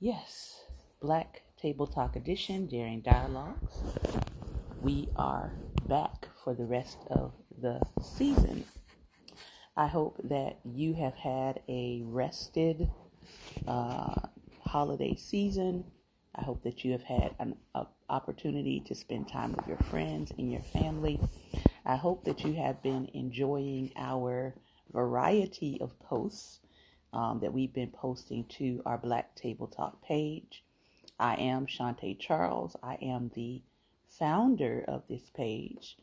Yes, Black Table Talk Edition, Daring Dialogues. We are back for the rest of the season. I hope that you have had a rested uh, holiday season. I hope that you have had an opportunity to spend time with your friends and your family. I hope that you have been enjoying our variety of posts um, that we've been posting to our Black Table Talk page. I am Shantae Charles. I am the founder of this page.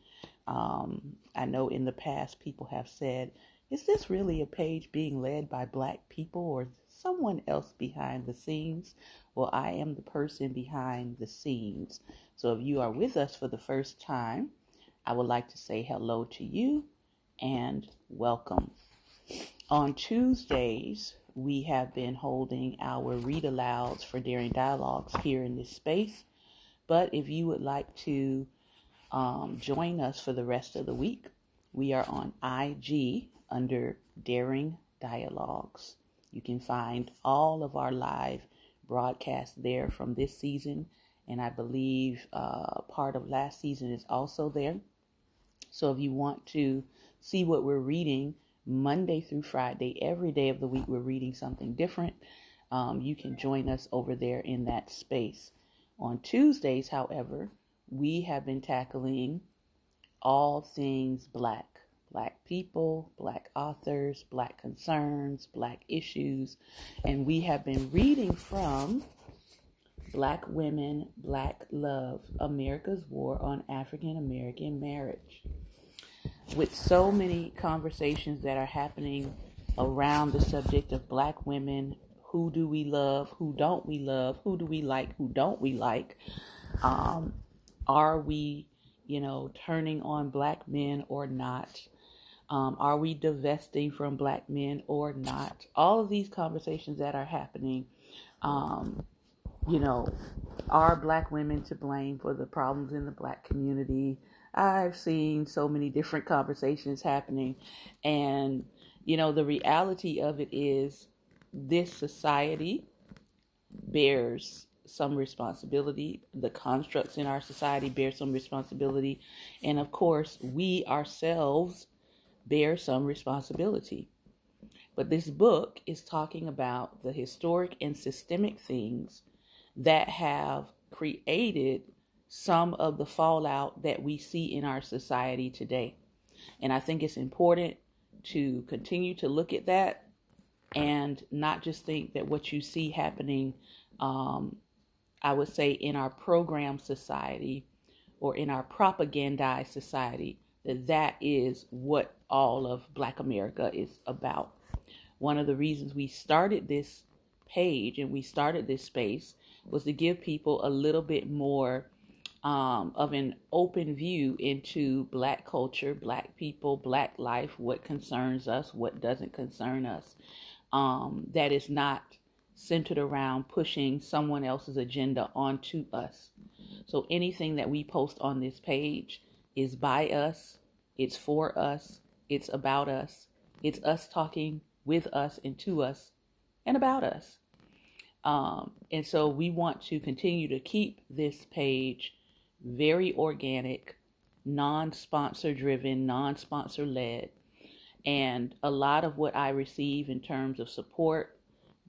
Um, I know in the past people have said, is this really a page being led by black people or someone else behind the scenes? Well, I am the person behind the scenes. So if you are with us for the first time, I would like to say hello to you and welcome. On Tuesdays, we have been holding our read alouds for Daring Dialogues here in this space. But if you would like to um, join us for the rest of the week, we are on IG under Daring Dialogues. You can find all of our live broadcasts there from this season, and I believe uh, part of last season is also there. So if you want to see what we're reading, Monday through Friday, every day of the week, we're reading something different. Um, you can join us over there in that space. On Tuesdays, however, we have been tackling all things black black people, black authors, black concerns, black issues, and we have been reading from Black Women, Black Love America's War on African American Marriage with so many conversations that are happening around the subject of black women who do we love who don't we love who do we like who don't we like? Um, are we you know turning on black men or not? Um, are we divesting from black men or not? All of these conversations that are happening um, you know are black women to blame for the problems in the black community I've seen so many different conversations happening. And, you know, the reality of it is this society bears some responsibility. The constructs in our society bear some responsibility. And of course, we ourselves bear some responsibility. But this book is talking about the historic and systemic things that have created some of the fallout that we see in our society today. And I think it's important to continue to look at that and not just think that what you see happening, um, I would say, in our program society or in our propagandized society, that that is what all of Black America is about. One of the reasons we started this page and we started this space was to give people a little bit more um, of an open view into black culture, black people, black life, what concerns us, what doesn't concern us. Um, that is not centered around pushing someone else's agenda onto us. So anything that we post on this page is by us, it's for us, it's about us, it's us talking with us and to us and about us. Um, and so we want to continue to keep this page very organic, non sponsor driven, non sponsor led. And a lot of what I receive in terms of support,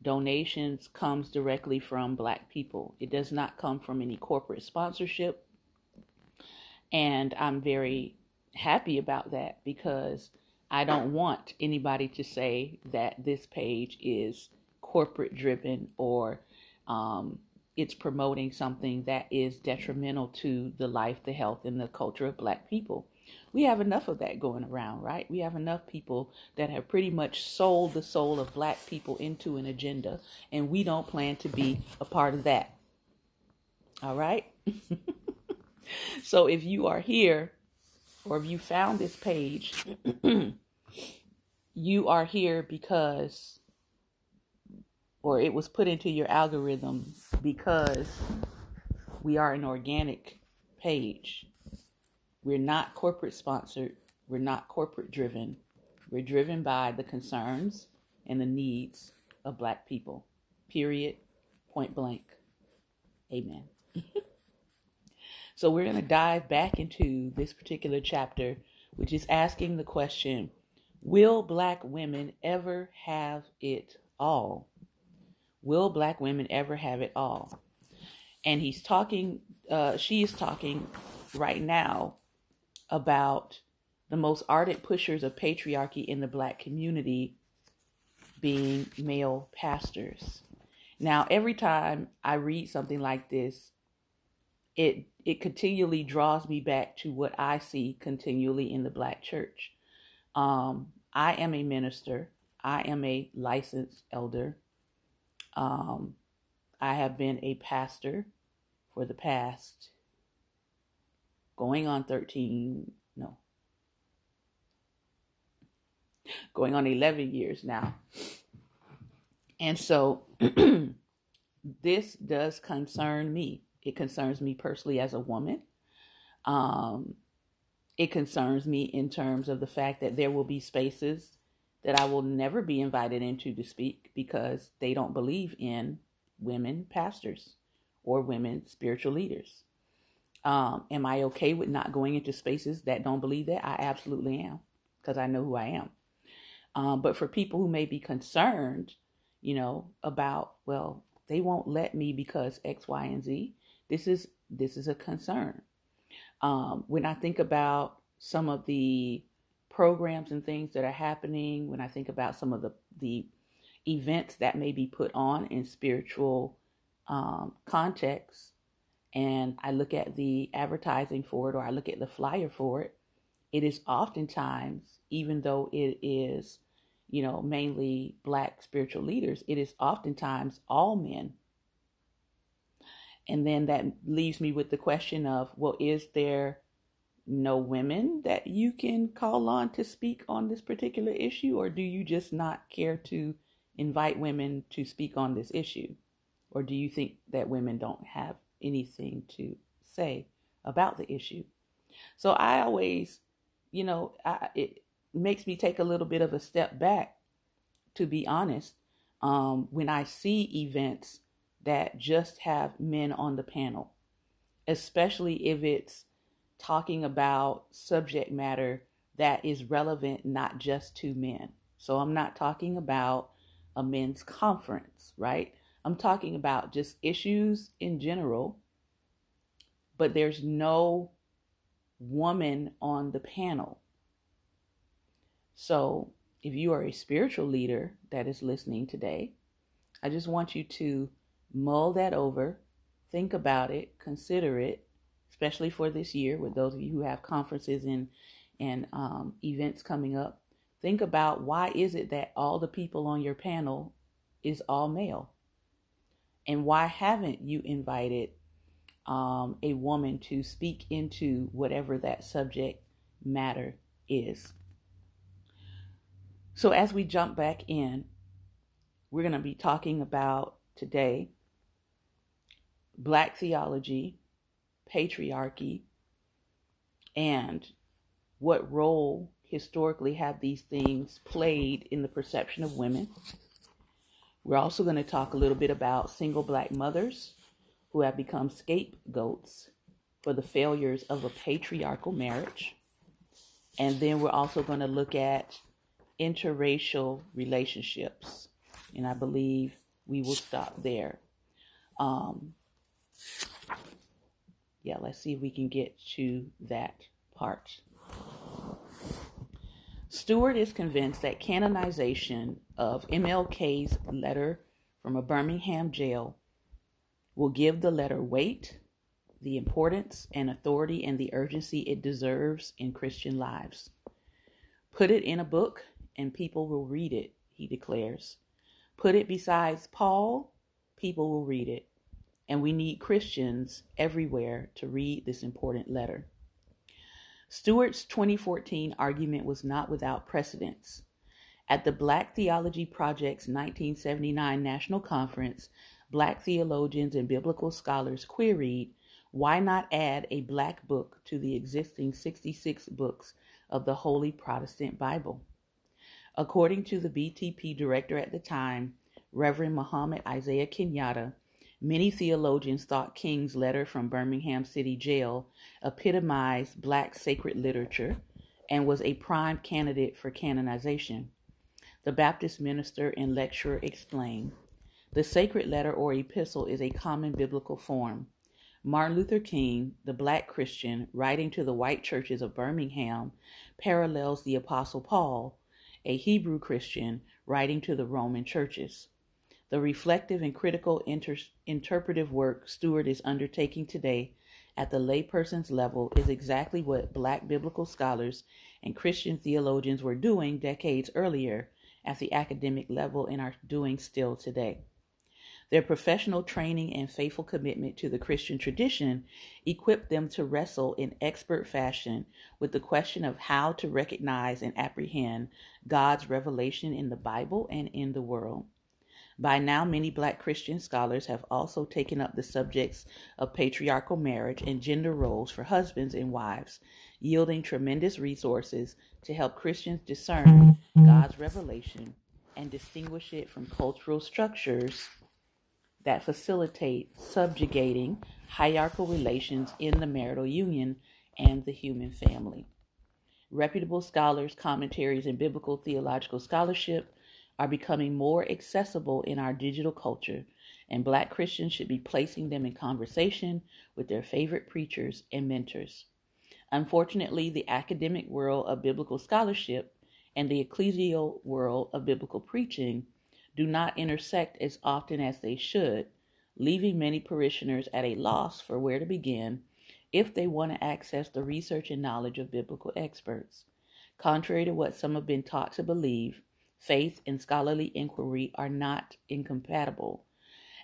donations, comes directly from Black people. It does not come from any corporate sponsorship. And I'm very happy about that because I don't want anybody to say that this page is corporate driven or um, it's promoting something that is detrimental to the life, the health, and the culture of black people. We have enough of that going around, right? We have enough people that have pretty much sold the soul of black people into an agenda, and we don't plan to be a part of that. All right? so if you are here, or if you found this page, you are here because or it was put into your algorithm because we are an organic page. We're not corporate sponsored, we're not corporate driven. We're driven by the concerns and the needs of black people. Period. point blank. Amen. so we're going to dive back into this particular chapter, which is asking the question Will black women ever have it all? Will black women ever have it all? And he's talking, uh, she is talking right now about the most ardent pushers of patriarchy in the black community being male pastors. Now, every time I read something like this, it it continually draws me back to what I see continually in the black church. Um, I am a minister. I am a licensed elder. Um, I have been a pastor for the past going on 13, no, going on 11 years now. And so this does concern me. It concerns me personally as a woman. Um, it concerns me in terms of the fact that there will be spaces that I will never be invited into to speak because they don't believe in women pastors or women spiritual leaders. Um, am I okay with not going into spaces that don't believe that? I absolutely am because I know who I am. Um, but for people who may be concerned, you know, about, well, they won't let me because X, Y, and Z, this is this is a concern. Um, when I think about some of the programs and things that are happening, when I think about some of the the events that may be put on in spiritual um, contexts, and I look at the advertising for it or I look at the flyer for it, it is oftentimes, even though it is, you know, mainly black spiritual leaders, it is oftentimes all men. And then that leaves me with the question of, well, is there no women that you can call on to speak on this particular issue, or do you just not care to invite women to speak on this issue? Or do you think that women don't have anything to say about the issue. So I always, you know, I, it makes me take a little bit of a step back, to be honest, um, when I see events that just have men on the panel, especially if it's talking about subject matter that is relevant not just to men. So I'm not talking about a men's conference, right? I'm talking about just issues in general, but there's no woman on the panel. So, if you are a spiritual leader that is listening today, I just want you to mull that over, think about it, consider it, especially for this year with those of you who have conferences and and um, events coming up. Think about why is it that all the people on your panel is all male? And why haven't you invited um, a woman to speak into whatever that subject matter is? So, as we jump back in, we're going to be talking about today black theology, patriarchy, and what role historically have these things played in the perception of women we're also going to talk a little bit about single black mothers who have become scapegoats for the failures of a patriarchal marriage. And then we're also going to look at interracial relationships. And I believe we will stop there. Um, yeah, let's see if we can get to that part. Stewart is convinced that canonization of MLK's letter from a Birmingham jail will give the letter weight, the importance and authority and the urgency it deserves in Christian lives. Put it in a book and people will read it, he declares. Put it besides Paul, people will read it. And we need Christians everywhere to read this important letter. Stewart's 2014 argument was not without precedence. At the Black Theology Project's 1979 National Conference, Black theologians and biblical scholars queried why not add a black book to the existing 66 books of the Holy Protestant Bible? According to the BTP director at the time, Reverend Muhammad Isaiah Kenyatta, Many theologians thought King's letter from Birmingham City Jail epitomized black sacred literature and was a prime candidate for canonization. The Baptist minister and lecturer explained The sacred letter or epistle is a common biblical form. Martin Luther King, the black Christian, writing to the white churches of Birmingham, parallels the Apostle Paul, a Hebrew Christian, writing to the Roman churches. The reflective and critical inter- interpretive work Stewart is undertaking today at the layperson's level is exactly what black biblical scholars and Christian theologians were doing decades earlier at the academic level and are doing still today. Their professional training and faithful commitment to the Christian tradition equipped them to wrestle in expert fashion with the question of how to recognize and apprehend God's revelation in the Bible and in the world. By now, many black Christian scholars have also taken up the subjects of patriarchal marriage and gender roles for husbands and wives, yielding tremendous resources to help Christians discern God's revelation and distinguish it from cultural structures that facilitate subjugating hierarchical relations in the marital union and the human family. Reputable scholars, commentaries, and biblical theological scholarship are becoming more accessible in our digital culture, and Black Christians should be placing them in conversation with their favorite preachers and mentors. Unfortunately, the academic world of biblical scholarship and the ecclesial world of biblical preaching do not intersect as often as they should, leaving many parishioners at a loss for where to begin if they want to access the research and knowledge of biblical experts. Contrary to what some have been taught to believe, faith and scholarly inquiry are not incompatible.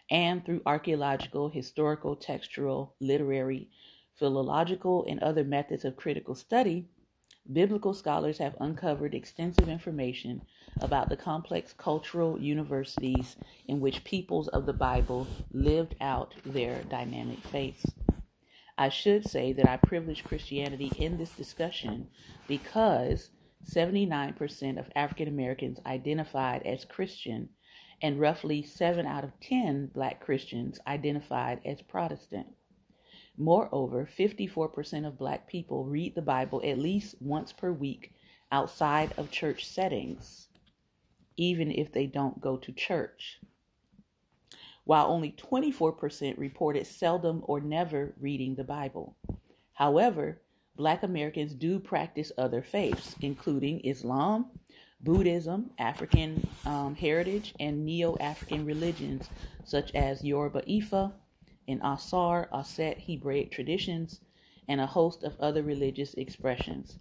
And through archaeological, historical, textual, literary, philological, and other methods of critical study, biblical scholars have uncovered extensive information about the complex cultural universities in which peoples of the Bible lived out their dynamic faiths. I should say that I privilege Christianity in this discussion because 79% of African Americans identified as Christian and roughly 7 out of 10 black Christians identified as Protestant. Moreover, 54% of black people read the Bible at least once per week outside of church settings even if they don't go to church. While only 24% reported seldom or never reading the Bible. However, Black Americans do practice other faiths, including Islam, Buddhism, African um, heritage, and Neo African religions such as Yoruba Ifa and Asar, Aset Hebraic traditions, and a host of other religious expressions.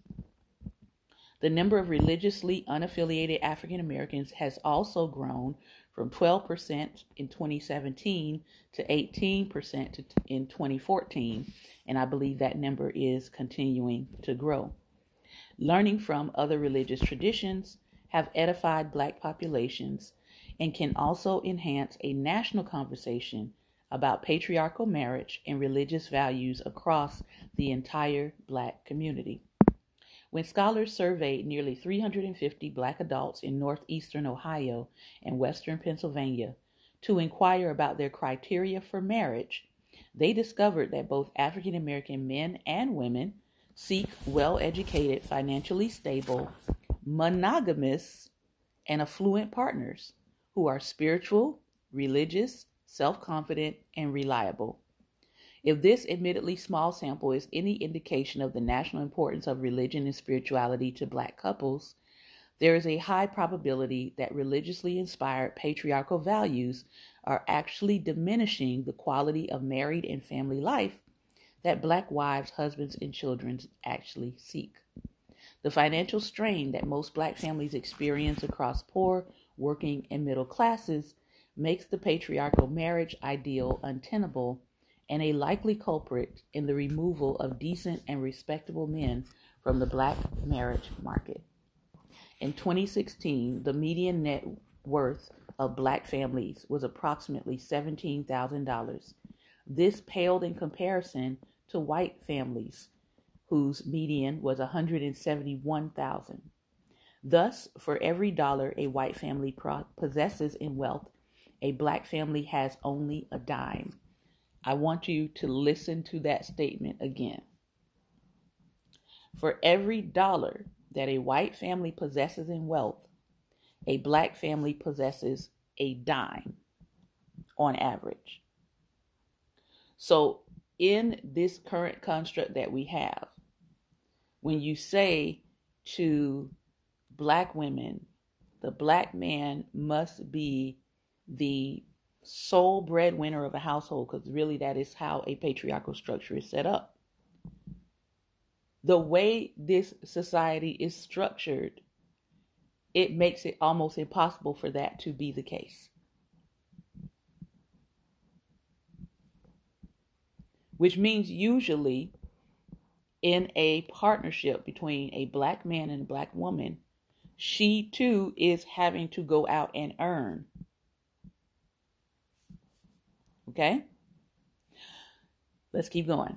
The number of religiously unaffiliated African Americans has also grown from 12% in 2017 to 18% in 2014, and I believe that number is continuing to grow. Learning from other religious traditions have edified black populations and can also enhance a national conversation about patriarchal marriage and religious values across the entire black community. When scholars surveyed nearly 350 black adults in northeastern Ohio and western Pennsylvania to inquire about their criteria for marriage, they discovered that both African American men and women seek well educated, financially stable, monogamous, and affluent partners who are spiritual, religious, self confident, and reliable. If this admittedly small sample is any indication of the national importance of religion and spirituality to black couples, there is a high probability that religiously inspired patriarchal values are actually diminishing the quality of married and family life that black wives, husbands, and children actually seek. The financial strain that most black families experience across poor, working, and middle classes makes the patriarchal marriage ideal untenable and a likely culprit in the removal of decent and respectable men from the black marriage market. In 2016, the median net worth of black families was approximately $17,000. This paled in comparison to white families whose median was 171,000. Thus, for every dollar a white family possesses in wealth, a black family has only a dime. I want you to listen to that statement again. For every dollar that a white family possesses in wealth, a black family possesses a dime on average. So, in this current construct that we have, when you say to black women, the black man must be the sole breadwinner of a household, because really that is how a patriarchal structure is set up. The way this society is structured, it makes it almost impossible for that to be the case. Which means usually in a partnership between a black man and a black woman, she too is having to go out and earn. Okay? Let's keep going.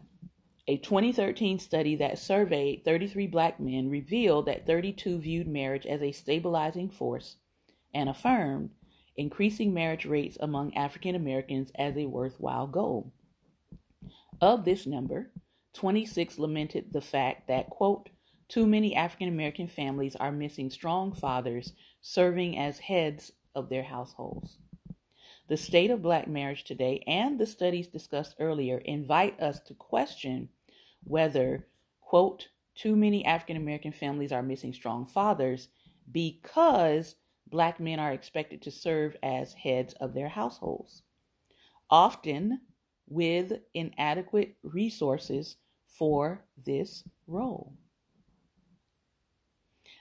A 2013 study that surveyed 33 black men revealed that 32 viewed marriage as a stabilizing force and affirmed increasing marriage rates among African Americans as a worthwhile goal. Of this number, 26 lamented the fact that, quote, too many African American families are missing strong fathers serving as heads of their households. The state of black marriage today and the studies discussed earlier invite us to question whether, quote, too many African American families are missing strong fathers because black men are expected to serve as heads of their households, often with inadequate resources for this role.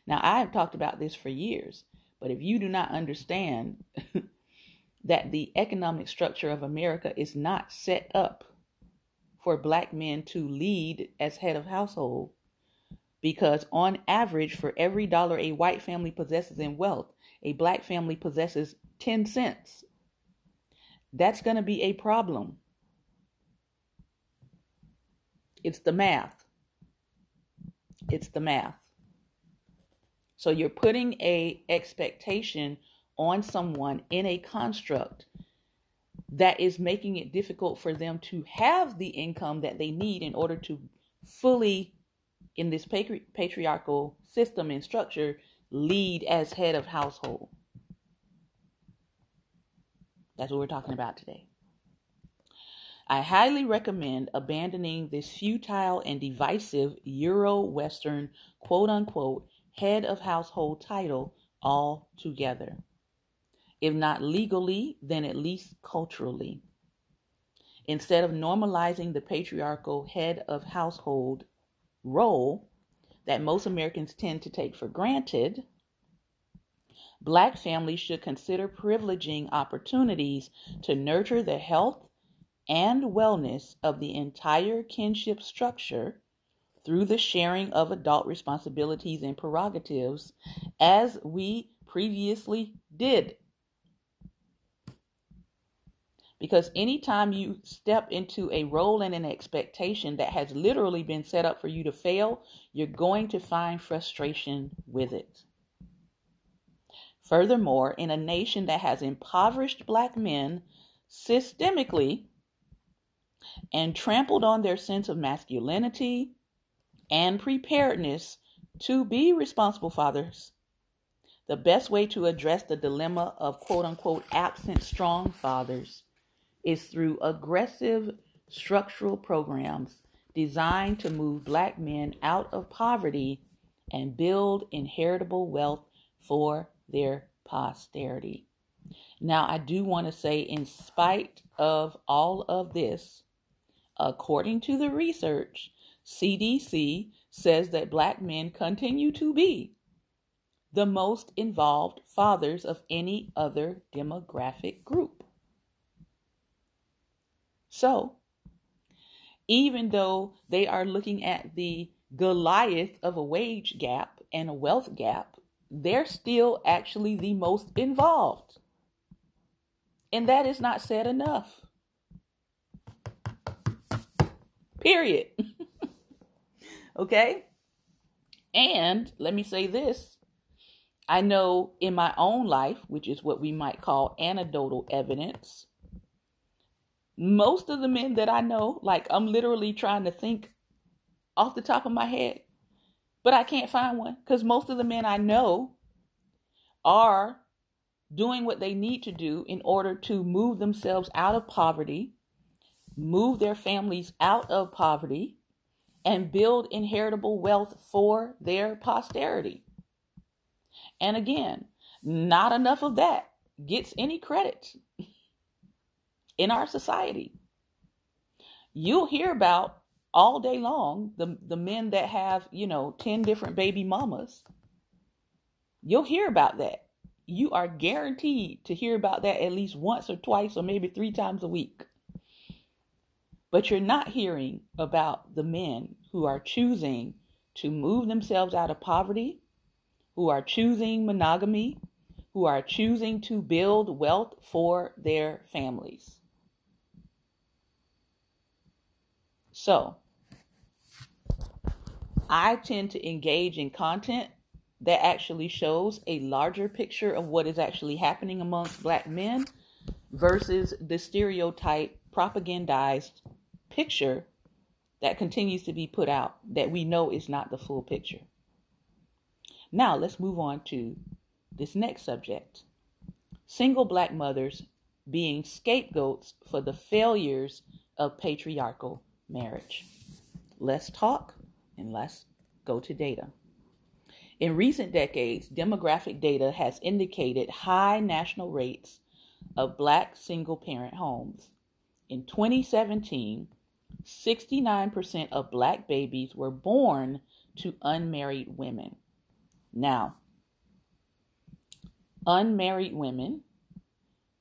Now, I have talked about this for years, but if you do not understand that the economic structure of America is not set up for black men to lead as head of household, because on average, for every dollar a white family possesses in wealth, a black family possesses 10 cents. That's going to be a problem. It's the math. It's the math. So you're putting a expectation on someone in a construct that is making it difficult for them to have the income that they need in order to fully in this patri- patriarchal system and structure lead as head of household. That's what we're talking about today. I highly recommend abandoning this futile and divisive Euro Western quote unquote head of household title altogether. If not legally, then at least culturally. Instead of normalizing the patriarchal head of household role that most Americans tend to take for granted, Black families should consider privileging opportunities to nurture the health and wellness of the entire kinship structure through the sharing of adult responsibilities and prerogatives as we previously did. Because anytime you step into a role and an expectation that has literally been set up for you to fail, you're going to find frustration with it. Furthermore, in a nation that has impoverished black men systemically and trampled on their sense of masculinity and preparedness to be responsible fathers, the best way to address the dilemma of quote unquote absent strong fathers is through aggressive structural programs designed to move black men out of poverty and build inheritable wealth for their posterity. Now, I do want to say, in spite of all of this, According to the research, CDC says that black men continue to be the most involved fathers of any other demographic group. So, even though they are looking at the Goliath of a wage gap and a wealth gap, they're still actually the most involved. And that is not said enough. Period. okay? And let me say this I know in my own life, which is what we might call anecdotal evidence, most of the men that I know, like I'm literally trying to think off the top of my head, but I can't find one because most of the men I know are doing what they need to do in order to move themselves out of poverty, move their families out of poverty, and build inheritable wealth for their posterity. And again, not enough of that gets any credit in our society. You'll hear about all day long the, the men that have, you know, 10 different baby mamas. You'll hear about that. You are guaranteed to hear about that at least once or twice or maybe three times a week. But you're not hearing about the men who are choosing to move themselves out of poverty, who are choosing monogamy, who are choosing to build wealth for their families. So, I tend to engage in content that actually shows a larger picture of what is actually happening amongst black men versus the stereotype propagandized picture that continues to be put out that we know is not the full picture. Now, let's move on to this next subject single black mothers being scapegoats for the failures of patriarchal marriage. Let's talk and let's go to data. In recent decades, demographic data has indicated high national rates of black single parent homes. In 2017, 69% of black babies were born to unmarried women. Now, unmarried women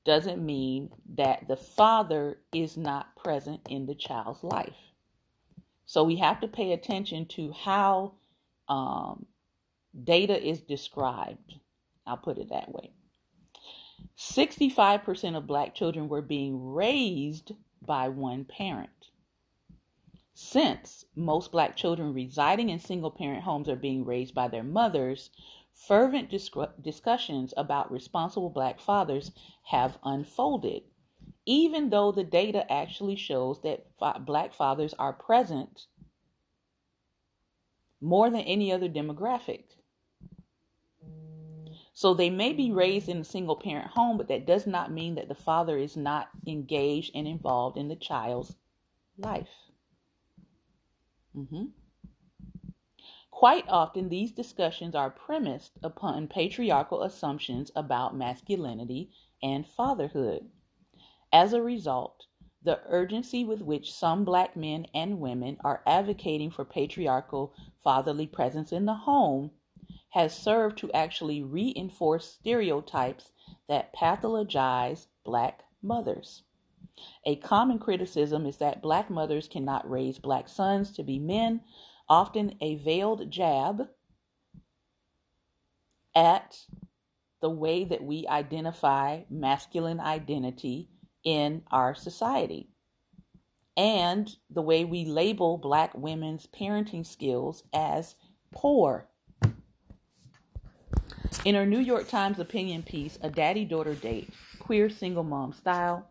doesn't mean that the father is not present in the child's life. So we have to pay attention to how um, data is described. I'll put it that way. 65% of black children were being raised by one parent. Since most black children residing in single parent homes are being raised by their mothers, fervent discussions about responsible black fathers have unfolded, even though the data actually shows that fa- black fathers are present more than any other demographic. So they may be raised in a single parent home, but that does not mean that the father is not engaged and involved in the child's life. Mm-hmm. Quite often, these discussions are premised upon patriarchal assumptions about masculinity and fatherhood. As a result, the urgency with which some black men and women are advocating for patriarchal fatherly presence in the home has served to actually reinforce stereotypes that pathologize black mothers. A common criticism is that black mothers cannot raise black sons to be men often a veiled jab at the way that we identify masculine identity in our society and the way we label black women's parenting skills as poor. In her New York Times opinion piece, A Daddy Daughter Date Queer Single Mom Style,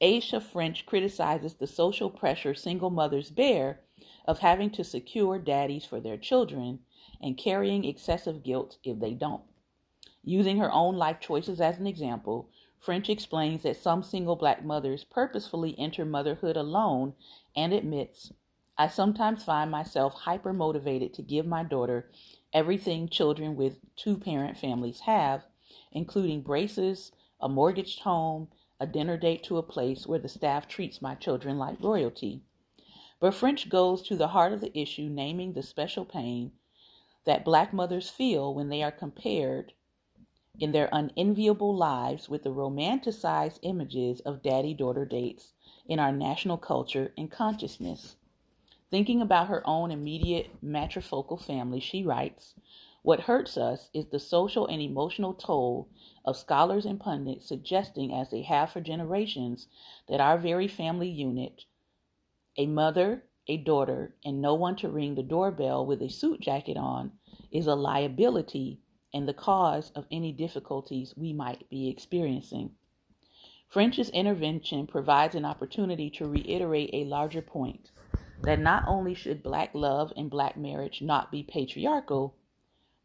Aisha French criticizes the social pressure single mothers bear of having to secure daddies for their children and carrying excessive guilt if they don't. Using her own life choices as an example, French explains that some single black mothers purposefully enter motherhood alone and admits, I sometimes find myself hyper motivated to give my daughter everything children with two parent families have, including braces, a mortgaged home, a dinner date to a place where the staff treats my children like royalty. But French goes to the heart of the issue, naming the special pain that black mothers feel when they are compared in their unenviable lives with the romanticized images of daddy daughter dates in our national culture and consciousness. Thinking about her own immediate matrifocal family, she writes What hurts us is the social and emotional toll of scholars and pundits suggesting, as they have for generations, that our very family unit a mother, a daughter, and no one to ring the doorbell with a suit jacket on is a liability and the cause of any difficulties we might be experiencing. French's intervention provides an opportunity to reiterate a larger point that not only should black love and black marriage not be patriarchal,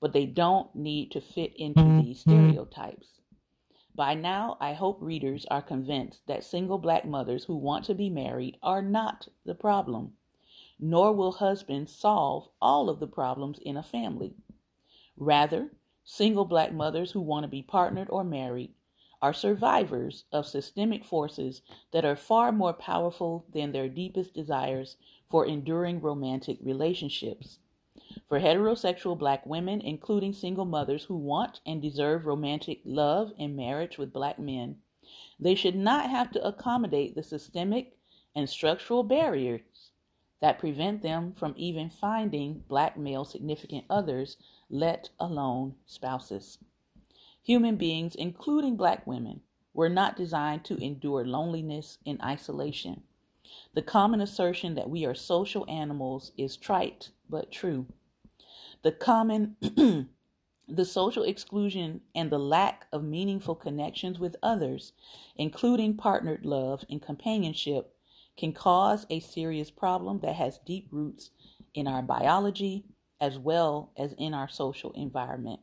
but they don't need to fit into mm-hmm. these stereotypes. By now, I hope readers are convinced that single black mothers who want to be married are not the problem, nor will husbands solve all of the problems in a family. Rather, single black mothers who want to be partnered or married are survivors of systemic forces that are far more powerful than their deepest desires for enduring romantic relationships. For heterosexual black women, including single mothers who want and deserve romantic love and marriage with black men, they should not have to accommodate the systemic and structural barriers that prevent them from even finding black male significant others, let alone spouses. Human beings, including black women, were not designed to endure loneliness and isolation. The common assertion that we are social animals is trite but true. The common the social exclusion and the lack of meaningful connections with others, including partnered love and companionship, can cause a serious problem that has deep roots in our biology as well as in our social environment.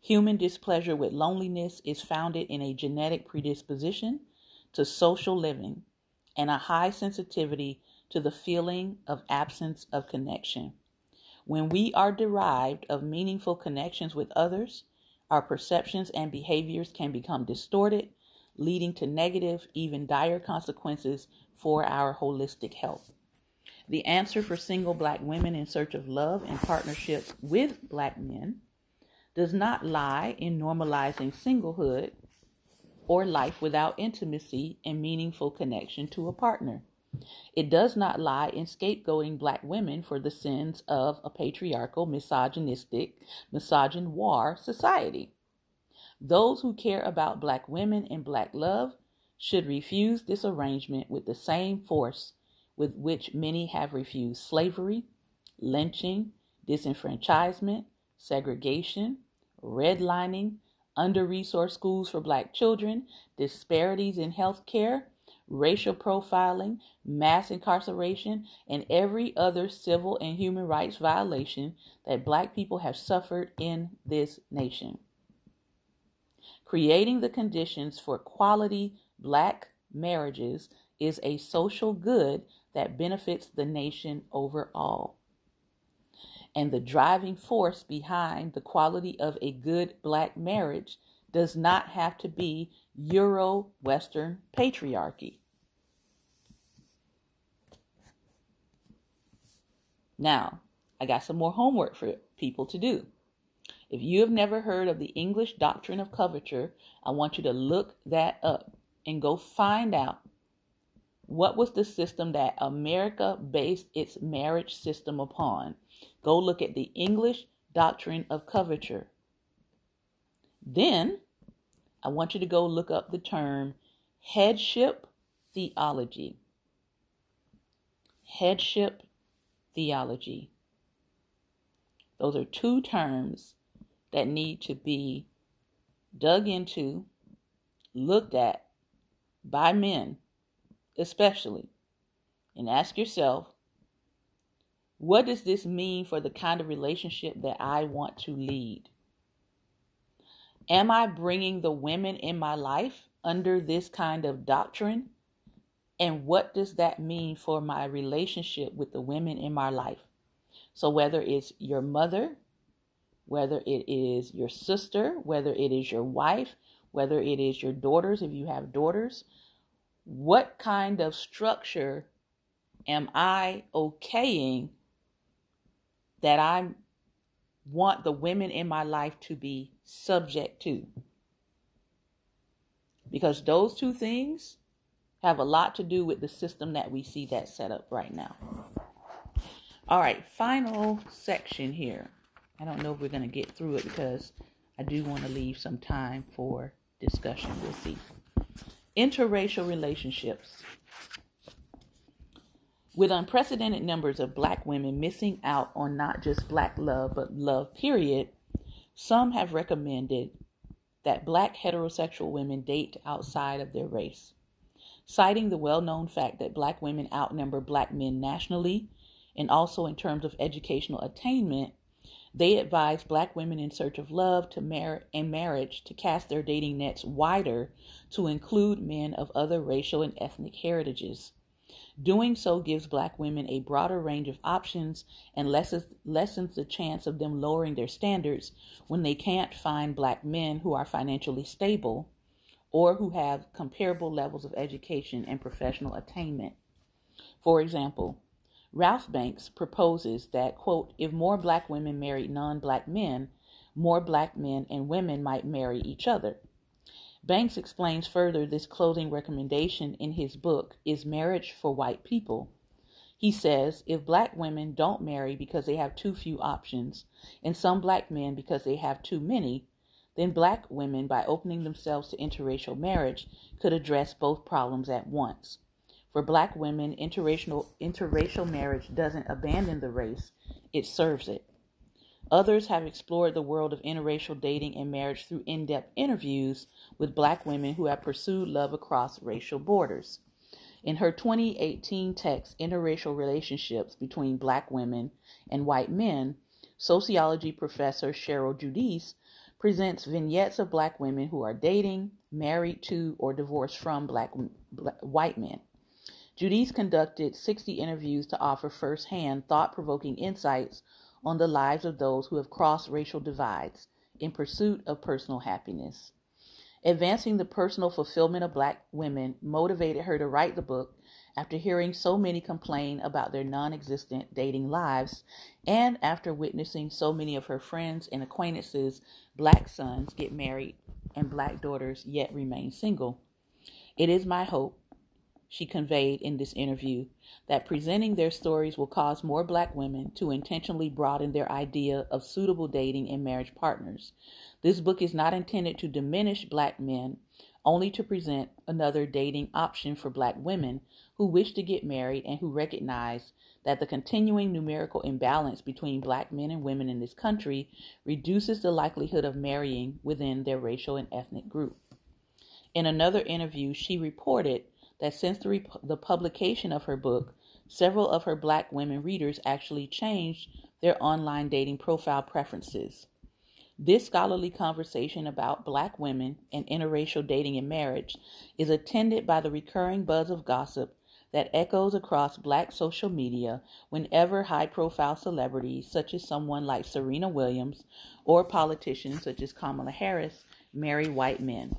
Human displeasure with loneliness is founded in a genetic predisposition to social living and a high sensitivity to the feeling of absence of connection. When we are derived of meaningful connections with others, our perceptions and behaviors can become distorted, leading to negative, even dire consequences for our holistic health. The answer for single black women in search of love and partnerships with black men does not lie in normalizing singlehood or life without intimacy and meaningful connection to a partner. It does not lie in scapegoating black women for the sins of a patriarchal, misogynistic, misogynoir society. Those who care about black women and black love should refuse this arrangement with the same force with which many have refused slavery, lynching, disenfranchisement, segregation, redlining, under resourced schools for black children, disparities in health care, racial profiling, mass incarceration, and every other civil and human rights violation that black people have suffered in this nation. Creating the conditions for quality black marriages is a social good that benefits the nation overall and the driving force behind the quality of a good black marriage does not have to be Euro Western patriarchy. Now, I got some more homework for people to do. If you have never heard of the English doctrine of coverture, I want you to look that up and go find out what was the system that America based its marriage system upon. Go look at the English doctrine of coverture. Then I want you to go look up the term headship theology. Headship theology. Those are two terms that need to be dug into, looked at by men, especially, and ask yourself what does this mean for the kind of relationship that I want to lead? Am I bringing the women in my life under this kind of doctrine? And what does that mean for my relationship with the women in my life? So, whether it's your mother, whether it is your sister, whether it is your wife, whether it is your daughters, if you have daughters, what kind of structure am I okaying that I want the women in my life to be subject to. Because those two things have a lot to do with the system that we see that set up right now. All right, final section here. I don't know if we're going to get through it because I do want to leave some time for discussion. We'll see. Interracial relationships. With unprecedented numbers of black women missing out on not just black love, but love, period, Some have recommended that black heterosexual women date outside of their race, citing the well known fact that black women outnumber black men nationally and also in terms of educational attainment. They advise black women in search of love to mar- and marriage to cast their dating nets wider to include men of other racial and ethnic heritages. Doing so gives black women a broader range of options and lessens, lessens the chance of them lowering their standards when they can't find black men who are financially stable or who have comparable levels of education and professional attainment. For example, Ralph Banks proposes that, quote, if more black women married non black men, more black men and women might marry each other. Banks explains further this closing recommendation in his book, Is Marriage for White People? He says if black women don't marry because they have too few options, and some black men because they have too many, then black women, by opening themselves to interracial marriage, could address both problems at once. For black women, interracial, interracial marriage doesn't abandon the race, it serves it. Others have explored the world of interracial dating and marriage through in depth interviews with black women who have pursued love across racial borders. In her 2018 text, Interracial Relationships Between Black Women and White Men, sociology professor Cheryl Judice presents vignettes of black women who are dating, married to, or divorced from black, black white men. Judice conducted 60 interviews to offer firsthand thought provoking insights on the lives of those who have crossed racial divides in pursuit of personal happiness. Advancing the personal fulfillment of black women motivated her to write the book after hearing so many complain about their non existent dating lives and after witnessing so many of her friends and acquaintances' black sons get married and black daughters yet remain single. It is my hope she conveyed in this interview that presenting their stories will cause more black women to intentionally broaden their idea of suitable dating and marriage partners. This book is not intended to diminish black men, only to present another dating option for black women who wish to get married and who recognize that the continuing numerical imbalance between black men and women in this country reduces the likelihood of marrying within their racial and ethnic group. In another interview, she reported that since the, rep- the publication of her book, several of her black women readers actually changed their online dating profile preferences. This scholarly conversation about black women and interracial dating and marriage is attended by the recurring buzz of gossip that echoes across black social media whenever high profile celebrities, such as someone like Serena Williams, or politicians such as Kamala Harris, marry white men.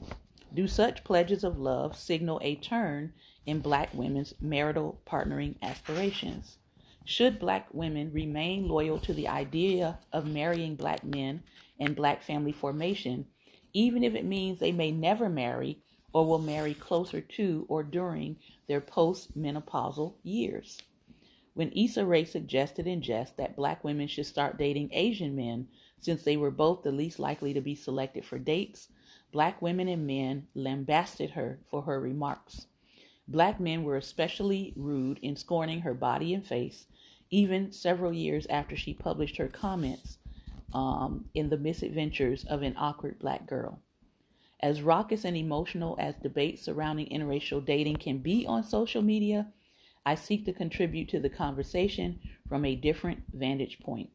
Do such pledges of love signal a turn in black women's marital partnering aspirations? Should black women remain loyal to the idea of marrying black men and black family formation, even if it means they may never marry or will marry closer to or during their post-menopausal years? When Issa Rae suggested in jest that black women should start dating Asian men since they were both the least likely to be selected for dates, Black women and men lambasted her for her remarks. Black men were especially rude in scorning her body and face, even several years after she published her comments um, in The Misadventures of an Awkward Black Girl. As raucous and emotional as debates surrounding interracial dating can be on social media, I seek to contribute to the conversation from a different vantage point.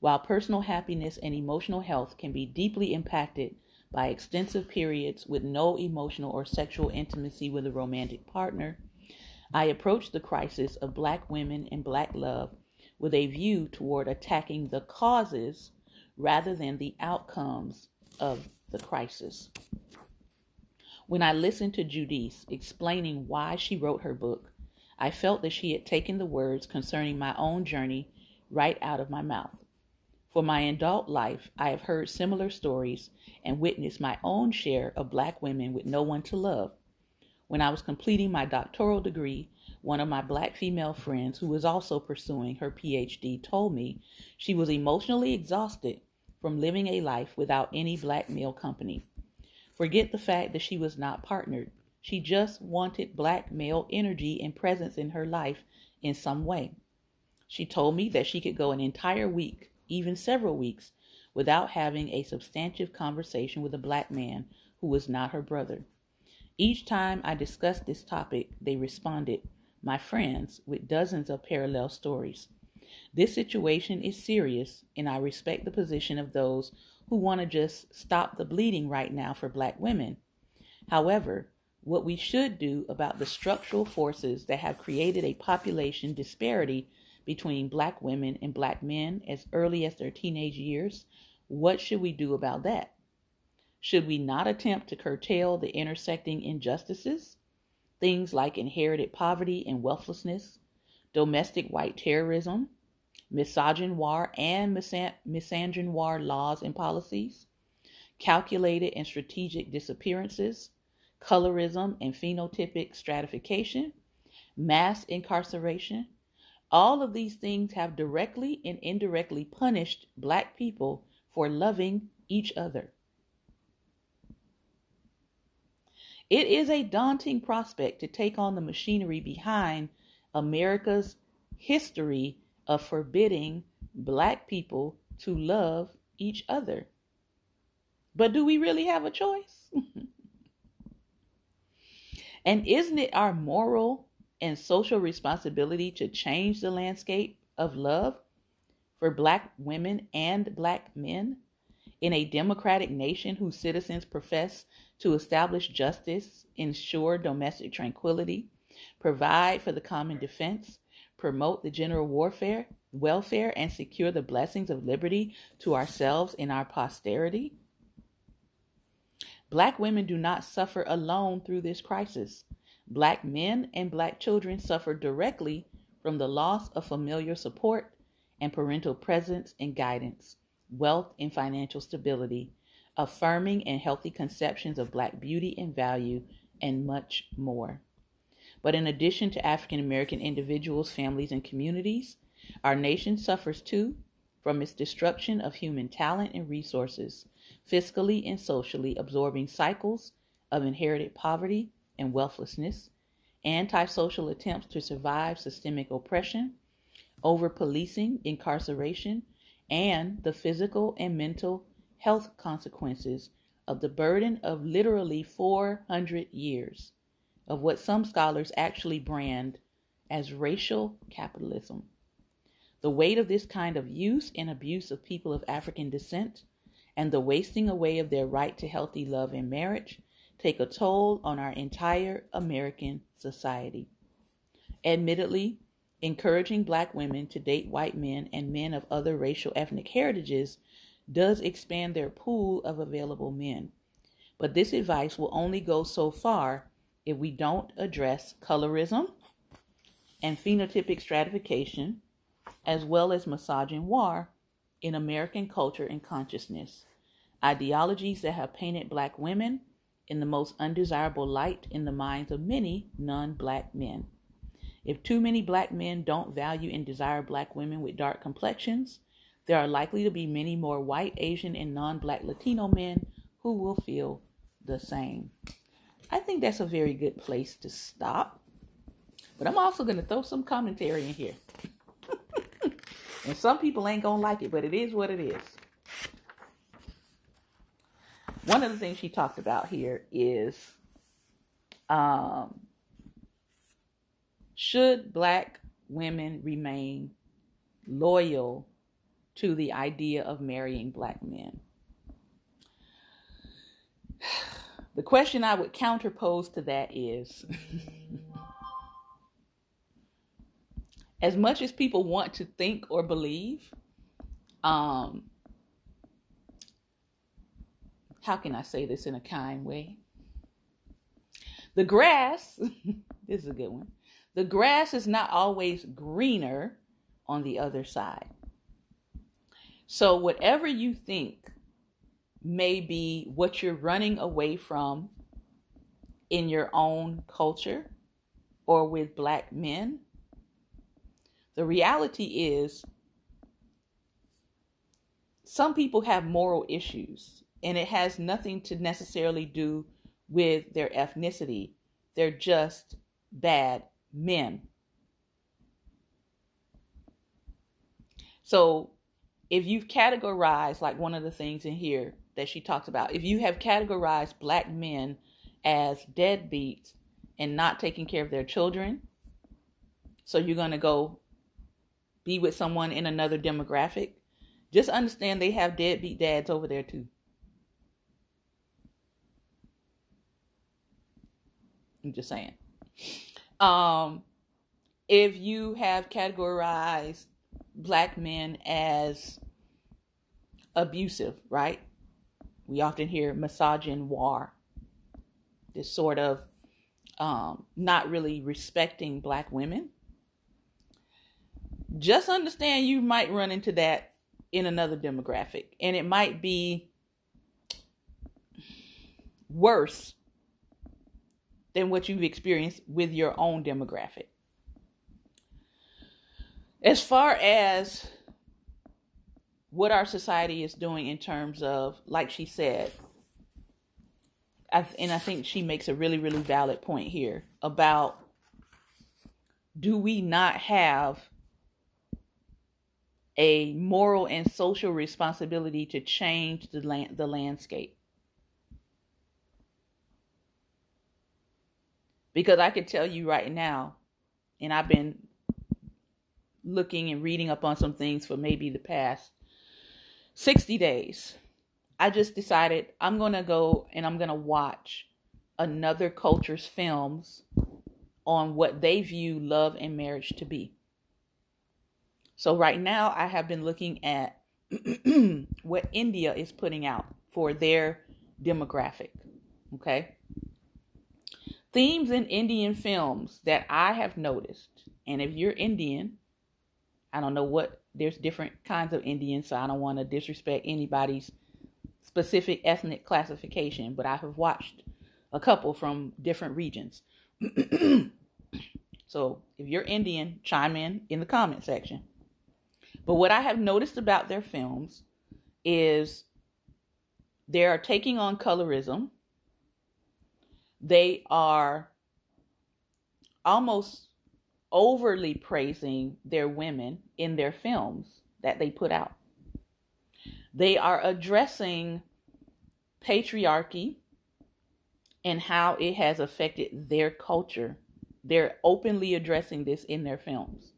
While personal happiness and emotional health can be deeply impacted by extensive periods with no emotional or sexual intimacy with a romantic partner, I approached the crisis of black women and black love with a view toward attacking the causes rather than the outcomes of the crisis. When I listened to Judice explaining why she wrote her book, I felt that she had taken the words concerning my own journey right out of my mouth. For my adult life, I have heard similar stories and witnessed my own share of black women with no one to love. When I was completing my doctoral degree, one of my black female friends, who was also pursuing her PhD, told me she was emotionally exhausted from living a life without any black male company. Forget the fact that she was not partnered. She just wanted black male energy and presence in her life in some way. She told me that she could go an entire week even several weeks, without having a substantive conversation with a black man who was not her brother. Each time I discussed this topic, they responded, my friends, with dozens of parallel stories. This situation is serious, and I respect the position of those who want to just stop the bleeding right now for black women. However, what we should do about the structural forces that have created a population disparity between black women and black men as early as their teenage years, what should we do about that? Should we not attempt to curtail the intersecting injustices? Things like inherited poverty and wealthlessness, domestic white terrorism, misogynoir and misandrinoir laws and policies, calculated and strategic disappearances, colorism and phenotypic stratification, mass incarceration. All of these things have directly and indirectly punished black people for loving each other. It is a daunting prospect to take on the machinery behind America's history of forbidding black people to love each other. But do we really have a choice? and isn't it our moral and social responsibility to change the landscape of love for black women and black men in a democratic nation whose citizens profess to establish justice, ensure domestic tranquility, provide for the common defense, promote the general warfare, welfare, and secure the blessings of liberty to ourselves and our posterity? Black women do not suffer alone through this crisis. Black men and black children suffer directly from the loss of familiar support and parental presence and guidance, wealth and financial stability, affirming and healthy conceptions of black beauty and value, and much more. But in addition to African American individuals, families, and communities, our nation suffers too from its destruction of human talent and resources, fiscally and socially absorbing cycles of inherited poverty and wealthlessness, antisocial attempts to survive systemic oppression, over policing, incarceration, and the physical and mental health consequences of the burden of literally 400 years of what some scholars actually brand as racial capitalism. The weight of this kind of use and abuse of people of African descent and the wasting away of their right to healthy love and marriage take a toll on our entire American society. Admittedly, encouraging black women to date white men and men of other racial ethnic heritages does expand their pool of available men. But this advice will only go so far if we don't address colorism and phenotypic stratification, as well as misogynoir in American culture and consciousness, ideologies that have painted black women in the most undesirable light in the minds of many non black men. If too many black men don't value and desire black women with dark complexions, there are likely to be many more white, Asian, and non black Latino men who will feel the same. I think that's a very good place to stop. But I'm also going to throw some commentary in here. and some people ain't going to like it, but it is what it is. One of the things she talked about here is um, should black women remain loyal to the idea of marrying black men? The question I would counterpose to that is as much as people want to think or believe, um, how can I say this in a kind way? The grass, this is a good one. The grass is not always greener on the other side. So, whatever you think may be what you're running away from in your own culture or with black men. The reality is, some people have moral issues, and it has nothing to necessarily do with their ethnicity. They're just bad men. So if you've categorized, like one of the things in here that she talks about, if you have categorized black men as deadbeats and not taking care of their children, so you're going to go be with someone in another demographic, just understand they have deadbeat dads over there too. I'm just saying. Um, if you have categorized black men as abusive, right? We often hear misogynoir, this sort of um, not really respecting black women. Just understand you might run into that in another demographic, and it might be worse than what you've experienced with your own demographic. As far as what our society is doing in terms of, like she said, and I think she makes a really, really valid point here about do we not have a moral and social responsibility to change the land, the landscape? Because I can tell you right now, and I've been looking and reading up on some things for maybe the past 60 days, I just decided I'm going to go and I'm going to watch another culture's films on what they view love and marriage to be. So, right now, I have been looking at what India is putting out for their demographic. Okay. Themes in Indian films that I have noticed, and if you're Indian, I don't know what there's different kinds of Indians, so I don't want to disrespect anybody's specific ethnic classification, but I have watched a couple from different regions. so if you're Indian, chime in in the comment section. But what I have noticed about their films is they are taking on colorism. They are almost overly praising their women in their films that they put out. They are addressing patriarchy and how it has affected their culture. They're openly addressing this in their films.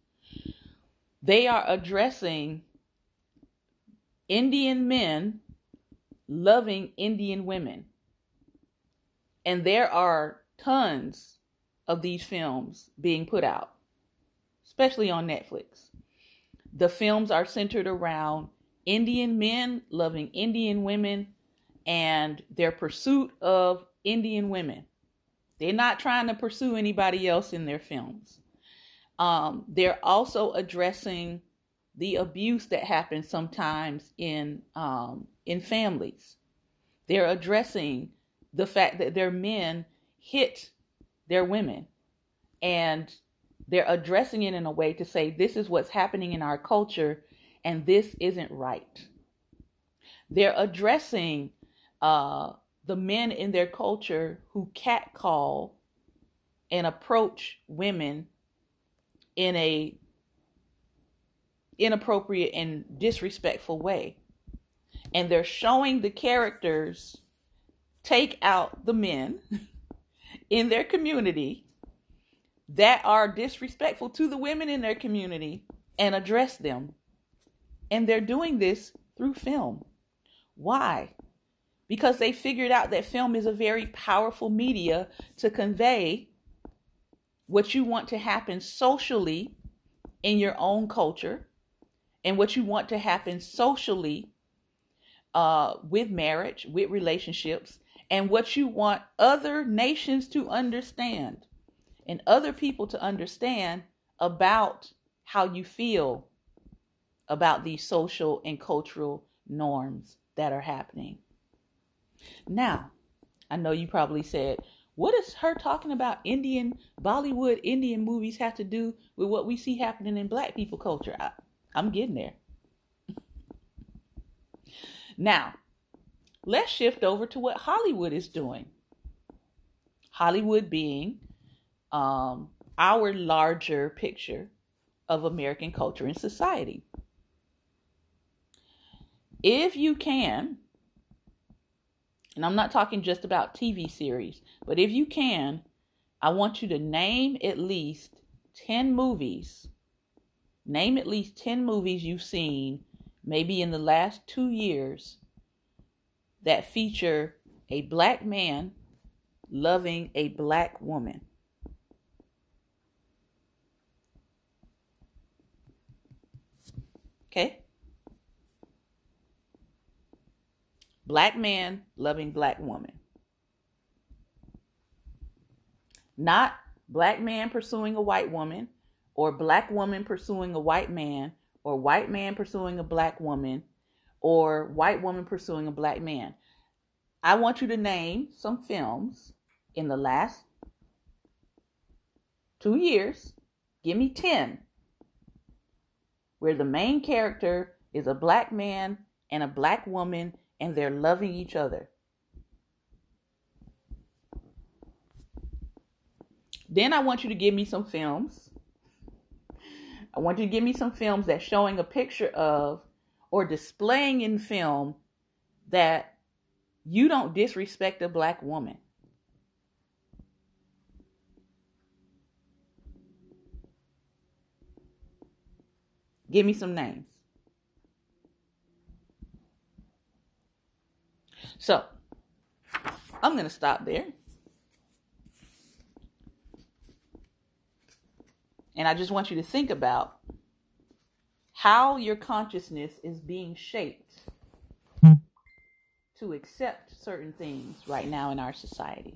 They are addressing Indian men loving Indian women. And there are tons of these films being put out especially on Netflix. The films are centered around Indian men loving Indian women and their pursuit of Indian women. They're not trying to pursue anybody else in their films. Um, they're also addressing the abuse that happens sometimes in um, in families. They're addressing the fact that their men hit their women, and they're addressing it in a way to say, this is what's happening in our culture and this isn't right. They're addressing uh, the men in their culture who catcall and approach women in a inappropriate and disrespectful way. And they're showing the characters take out the men in their community that are disrespectful to the women in their community and address them. And they're doing this through film. Why? Because they figured out that film is a very powerful media to convey what you want to happen socially in your own culture and what you want to happen socially uh, with marriage, with relationships, and what you want other nations to understand and other people to understand about how you feel about these social and cultural norms that are happening. Now, I know you probably said, what does her talking about Indian, Bollywood Indian movies have to do with what we see happening in black people culture? I, I'm getting there. now, let's shift over to what Hollywood is doing. Hollywood being um, our larger picture of American culture and society. if you can, and I'm not talking just about TV series, but if you can, I want you to name at least 10 movies. Name at least 10 movies you've seen, maybe in the last two years, that feature a black man loving a black woman. Okay? Black man loving black woman. Not black man pursuing a white woman, or black woman pursuing a white man, or white man pursuing a black woman, or white woman pursuing a black man. I want you to name some films in the last two years. Give me 10 where the main character is a black man and a black woman and they're loving each other. Then I want you to give me some films. I want you to give me some films that's showing a picture of or displaying in film that you don't disrespect a black woman. Give me some names. So, I'm going to stop there. And I just want you to think about how your consciousness is being shaped hmm. to accept certain things right now in our society.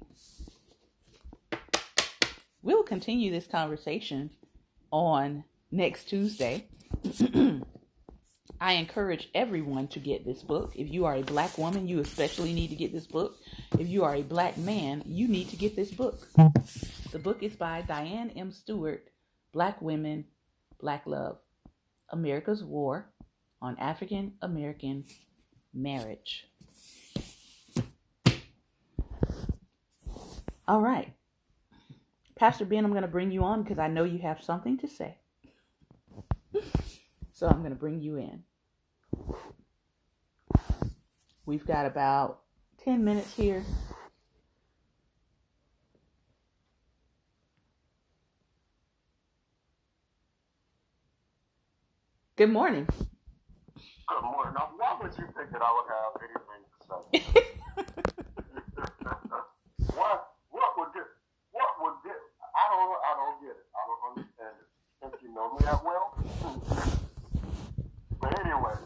We'll continue this conversation on next Tuesday. I encourage everyone to get this book. If you are a black woman, you especially need to get this book. If you are a black man, you need to get this book. Hmm. The book is by Dianne M. Stewart, Black Women, Black Love America's War on African American Marriage. All right. Pastor Ben, I'm going to bring you on because I know you have something to say. so I'm going to bring you in. We've got about 10 minutes here Good morning. Good morning. Now, why would you think that I would have anything to say? what? What would this? What would this? I don't. I don't get it. I don't understand it. Think you know me that well? but anyway,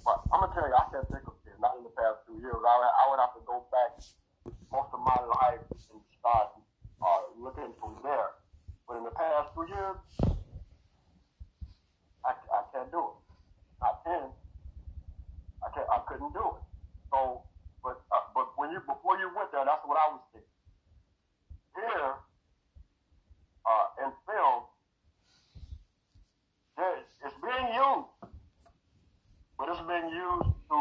but I'm gonna tell you, I can't think of it. Not in the past two years. I, I would have to go back most of my life and start uh, looking from there. But in the past two years, I, I can't do it. Then. I can't. I couldn't do it. So, but uh, but when you before you went there, that's what I was thinking. Here, uh, in film, it's being used, but it's being used to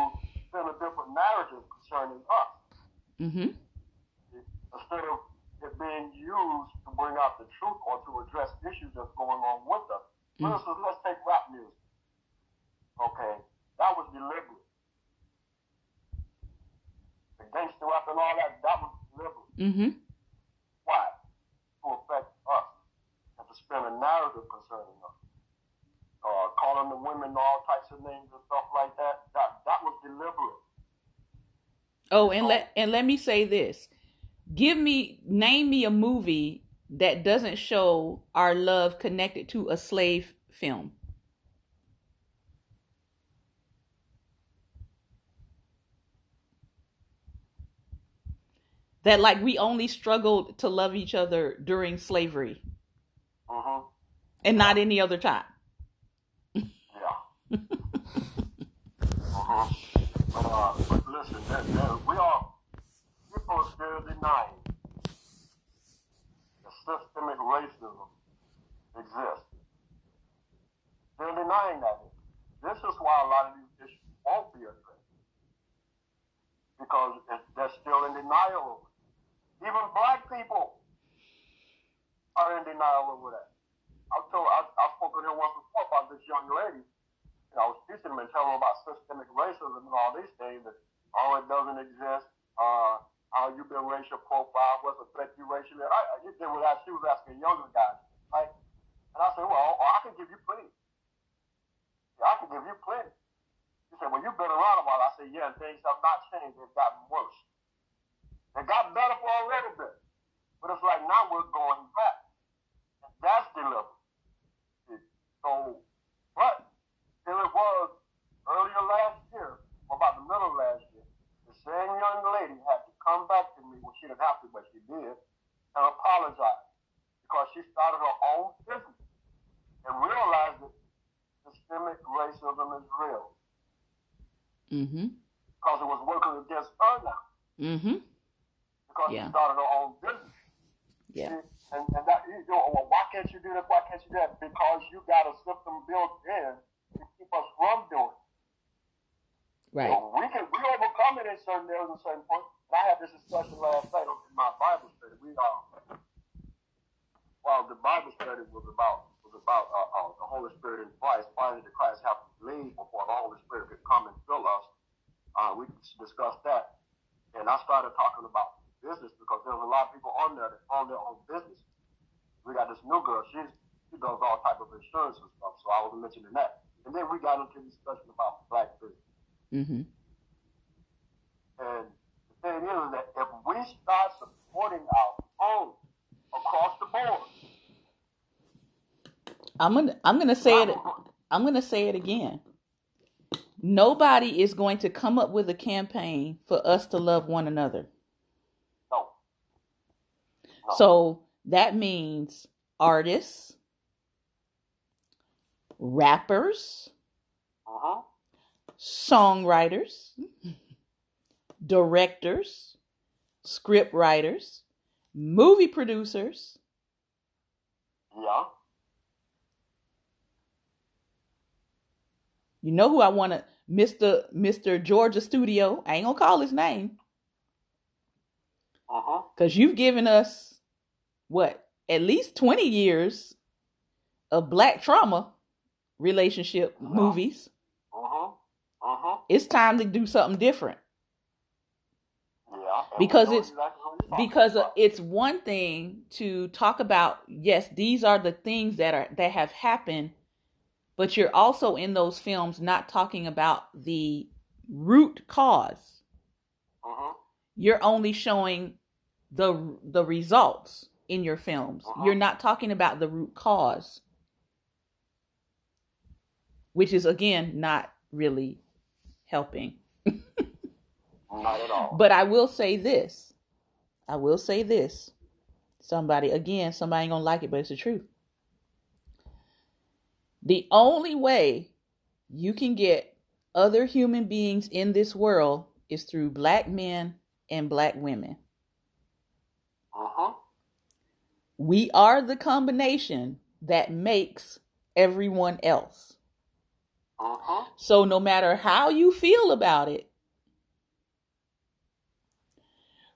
send a different narrative concerning us. Mm-hmm. Instead of it being used to bring out the truth or to address issues that's going on with us. For mm. instance, let's take rap music. Okay, that was deliberate. The gangster rap and all that, that was deliberate. Mm-hmm. Why? To affect us and to spin a narrative concerning us. Uh, calling the women all types of names and stuff like that. That that was deliberate. Oh, and so, let and let me say this. Give me name me a movie that doesn't show our love connected to a slave film. That like we only struggled to love each other during slavery. Uh-huh. And not any other time. yeah. uh-huh. But, uh, but listen, that, that, we are people are still denying systemic racism exists. They're denying that. This is why a lot of these issues won't be addressed. Because they're still in denial Even black people are in denial over that. I've told, I, I've spoken here once before about this young lady you know, I was teaching them and telling them about systemic racism and all these things, that oh, it doesn't exist. Uh, how you been racial profile, what's affect you racially. I, I, they were asking, she was asking younger guys, right? And I said, well, I can give you plenty. Yeah, I can give you plenty. He said, well, you've been around a while. I said, yeah, and things have not changed. They've gotten worse. They got better for a little bit. But it's like now we're going back. And that's deliberate. So, but here it was earlier last year, or about the middle of last year, the same young lady had to come back to me when she didn't have to, but she did, and apologize because she started her own business and realized that systemic racism is real. Mm-hmm. Because it was working against her now. Mm-hmm. Because Yeah. she started her own business. Yeah. See, And, and that, you know, well, why can't you do this? Why can't you do that? Because you got a system built in to keep us from doing it. Right. So we can we overcome it in certain areas at certain points. And I had this discussion last night in my Bible study. We uh, well, the Bible study was about was about uh, uh, the Holy Spirit in Christ. Finally, the Christ have to leave before the Holy Spirit could come and fill us. Uh, we discussed that, and I started talking about business because there's a lot of people on there that own their own business. We got this new girl. She's she does all type of insurance and stuff. So I was mentioning that, and then we got into discussion about black business. Mm-hmm. And the thing is that if we start supporting our own across the board, I'm gonna I'm gonna say it I'm gonna say it again. Nobody is going to come up with a campaign for us to love one another. No. So that means artists, rappers, Uh-huh. songwriters, directors, script writers, movie producers, Yeah. You know who I want to, Mr. Mr. Georgia Studio. I ain't gonna call his name Uh-huh. because you've given us what at least twenty years of black trauma relationship movies. Uh-huh. Uh-huh. It's time to do something different Yeah. Because it's- exactly what you're talking because about. it's one thing to talk about yes these are the things that are that have happened but you're also in those films not talking about the root cause Uh-huh. you're only showing the the results in your films. Uh-huh. You're not talking about the root cause, which is again not really helping. Not at all. But I will say this. I will say this. Somebody again, somebody ain't gonna like it, but it's the truth. The only way you can get other human beings in this world is through black men and black women. Uh-huh. We are the combination that makes everyone else. Uh-huh. So no matter how you feel about it,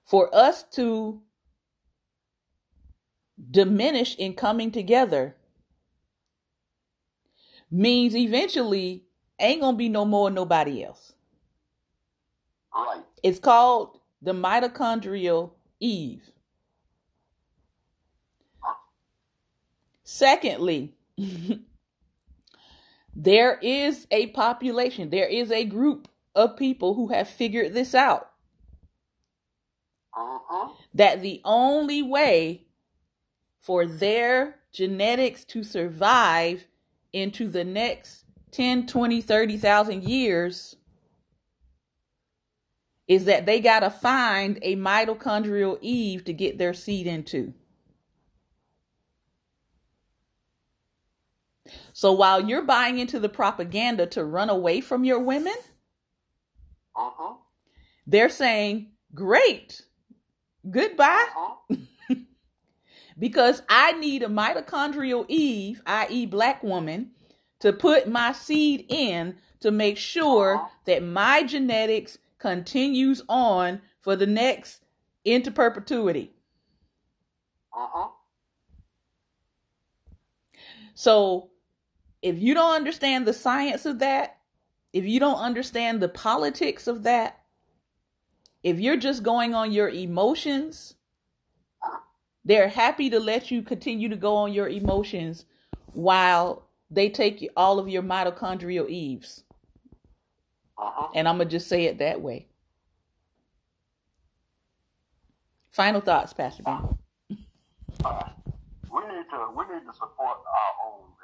for us to diminish in coming together means eventually ain't gonna be no more nobody else. Right. It's called the mitochondrial Eve. Secondly, there is a population, there is a group of people who have figured this out Uh-huh. that the only way for their genetics to survive into the next 10, 20, 30,000 years is that they got to find a mitochondrial Eve to get their seed into. So while you're buying into the propaganda to run away from your women, Uh-huh. they're saying, great, goodbye. Uh-huh. because I need a mitochondrial Eve, i.e., black woman, to put my seed in to make sure Uh-huh. that my genetics continues on for the next into perpetuity. Uh-huh. So if you don't understand the science of that, if you don't understand the politics of that, if you're just going on your emotions, they're happy to let you continue to go on your emotions while they take all of your mitochondrial Eves. Uh-huh. And I'm going to just say it that way. Final thoughts, Pastor Ben. Uh, we need to we need to support our own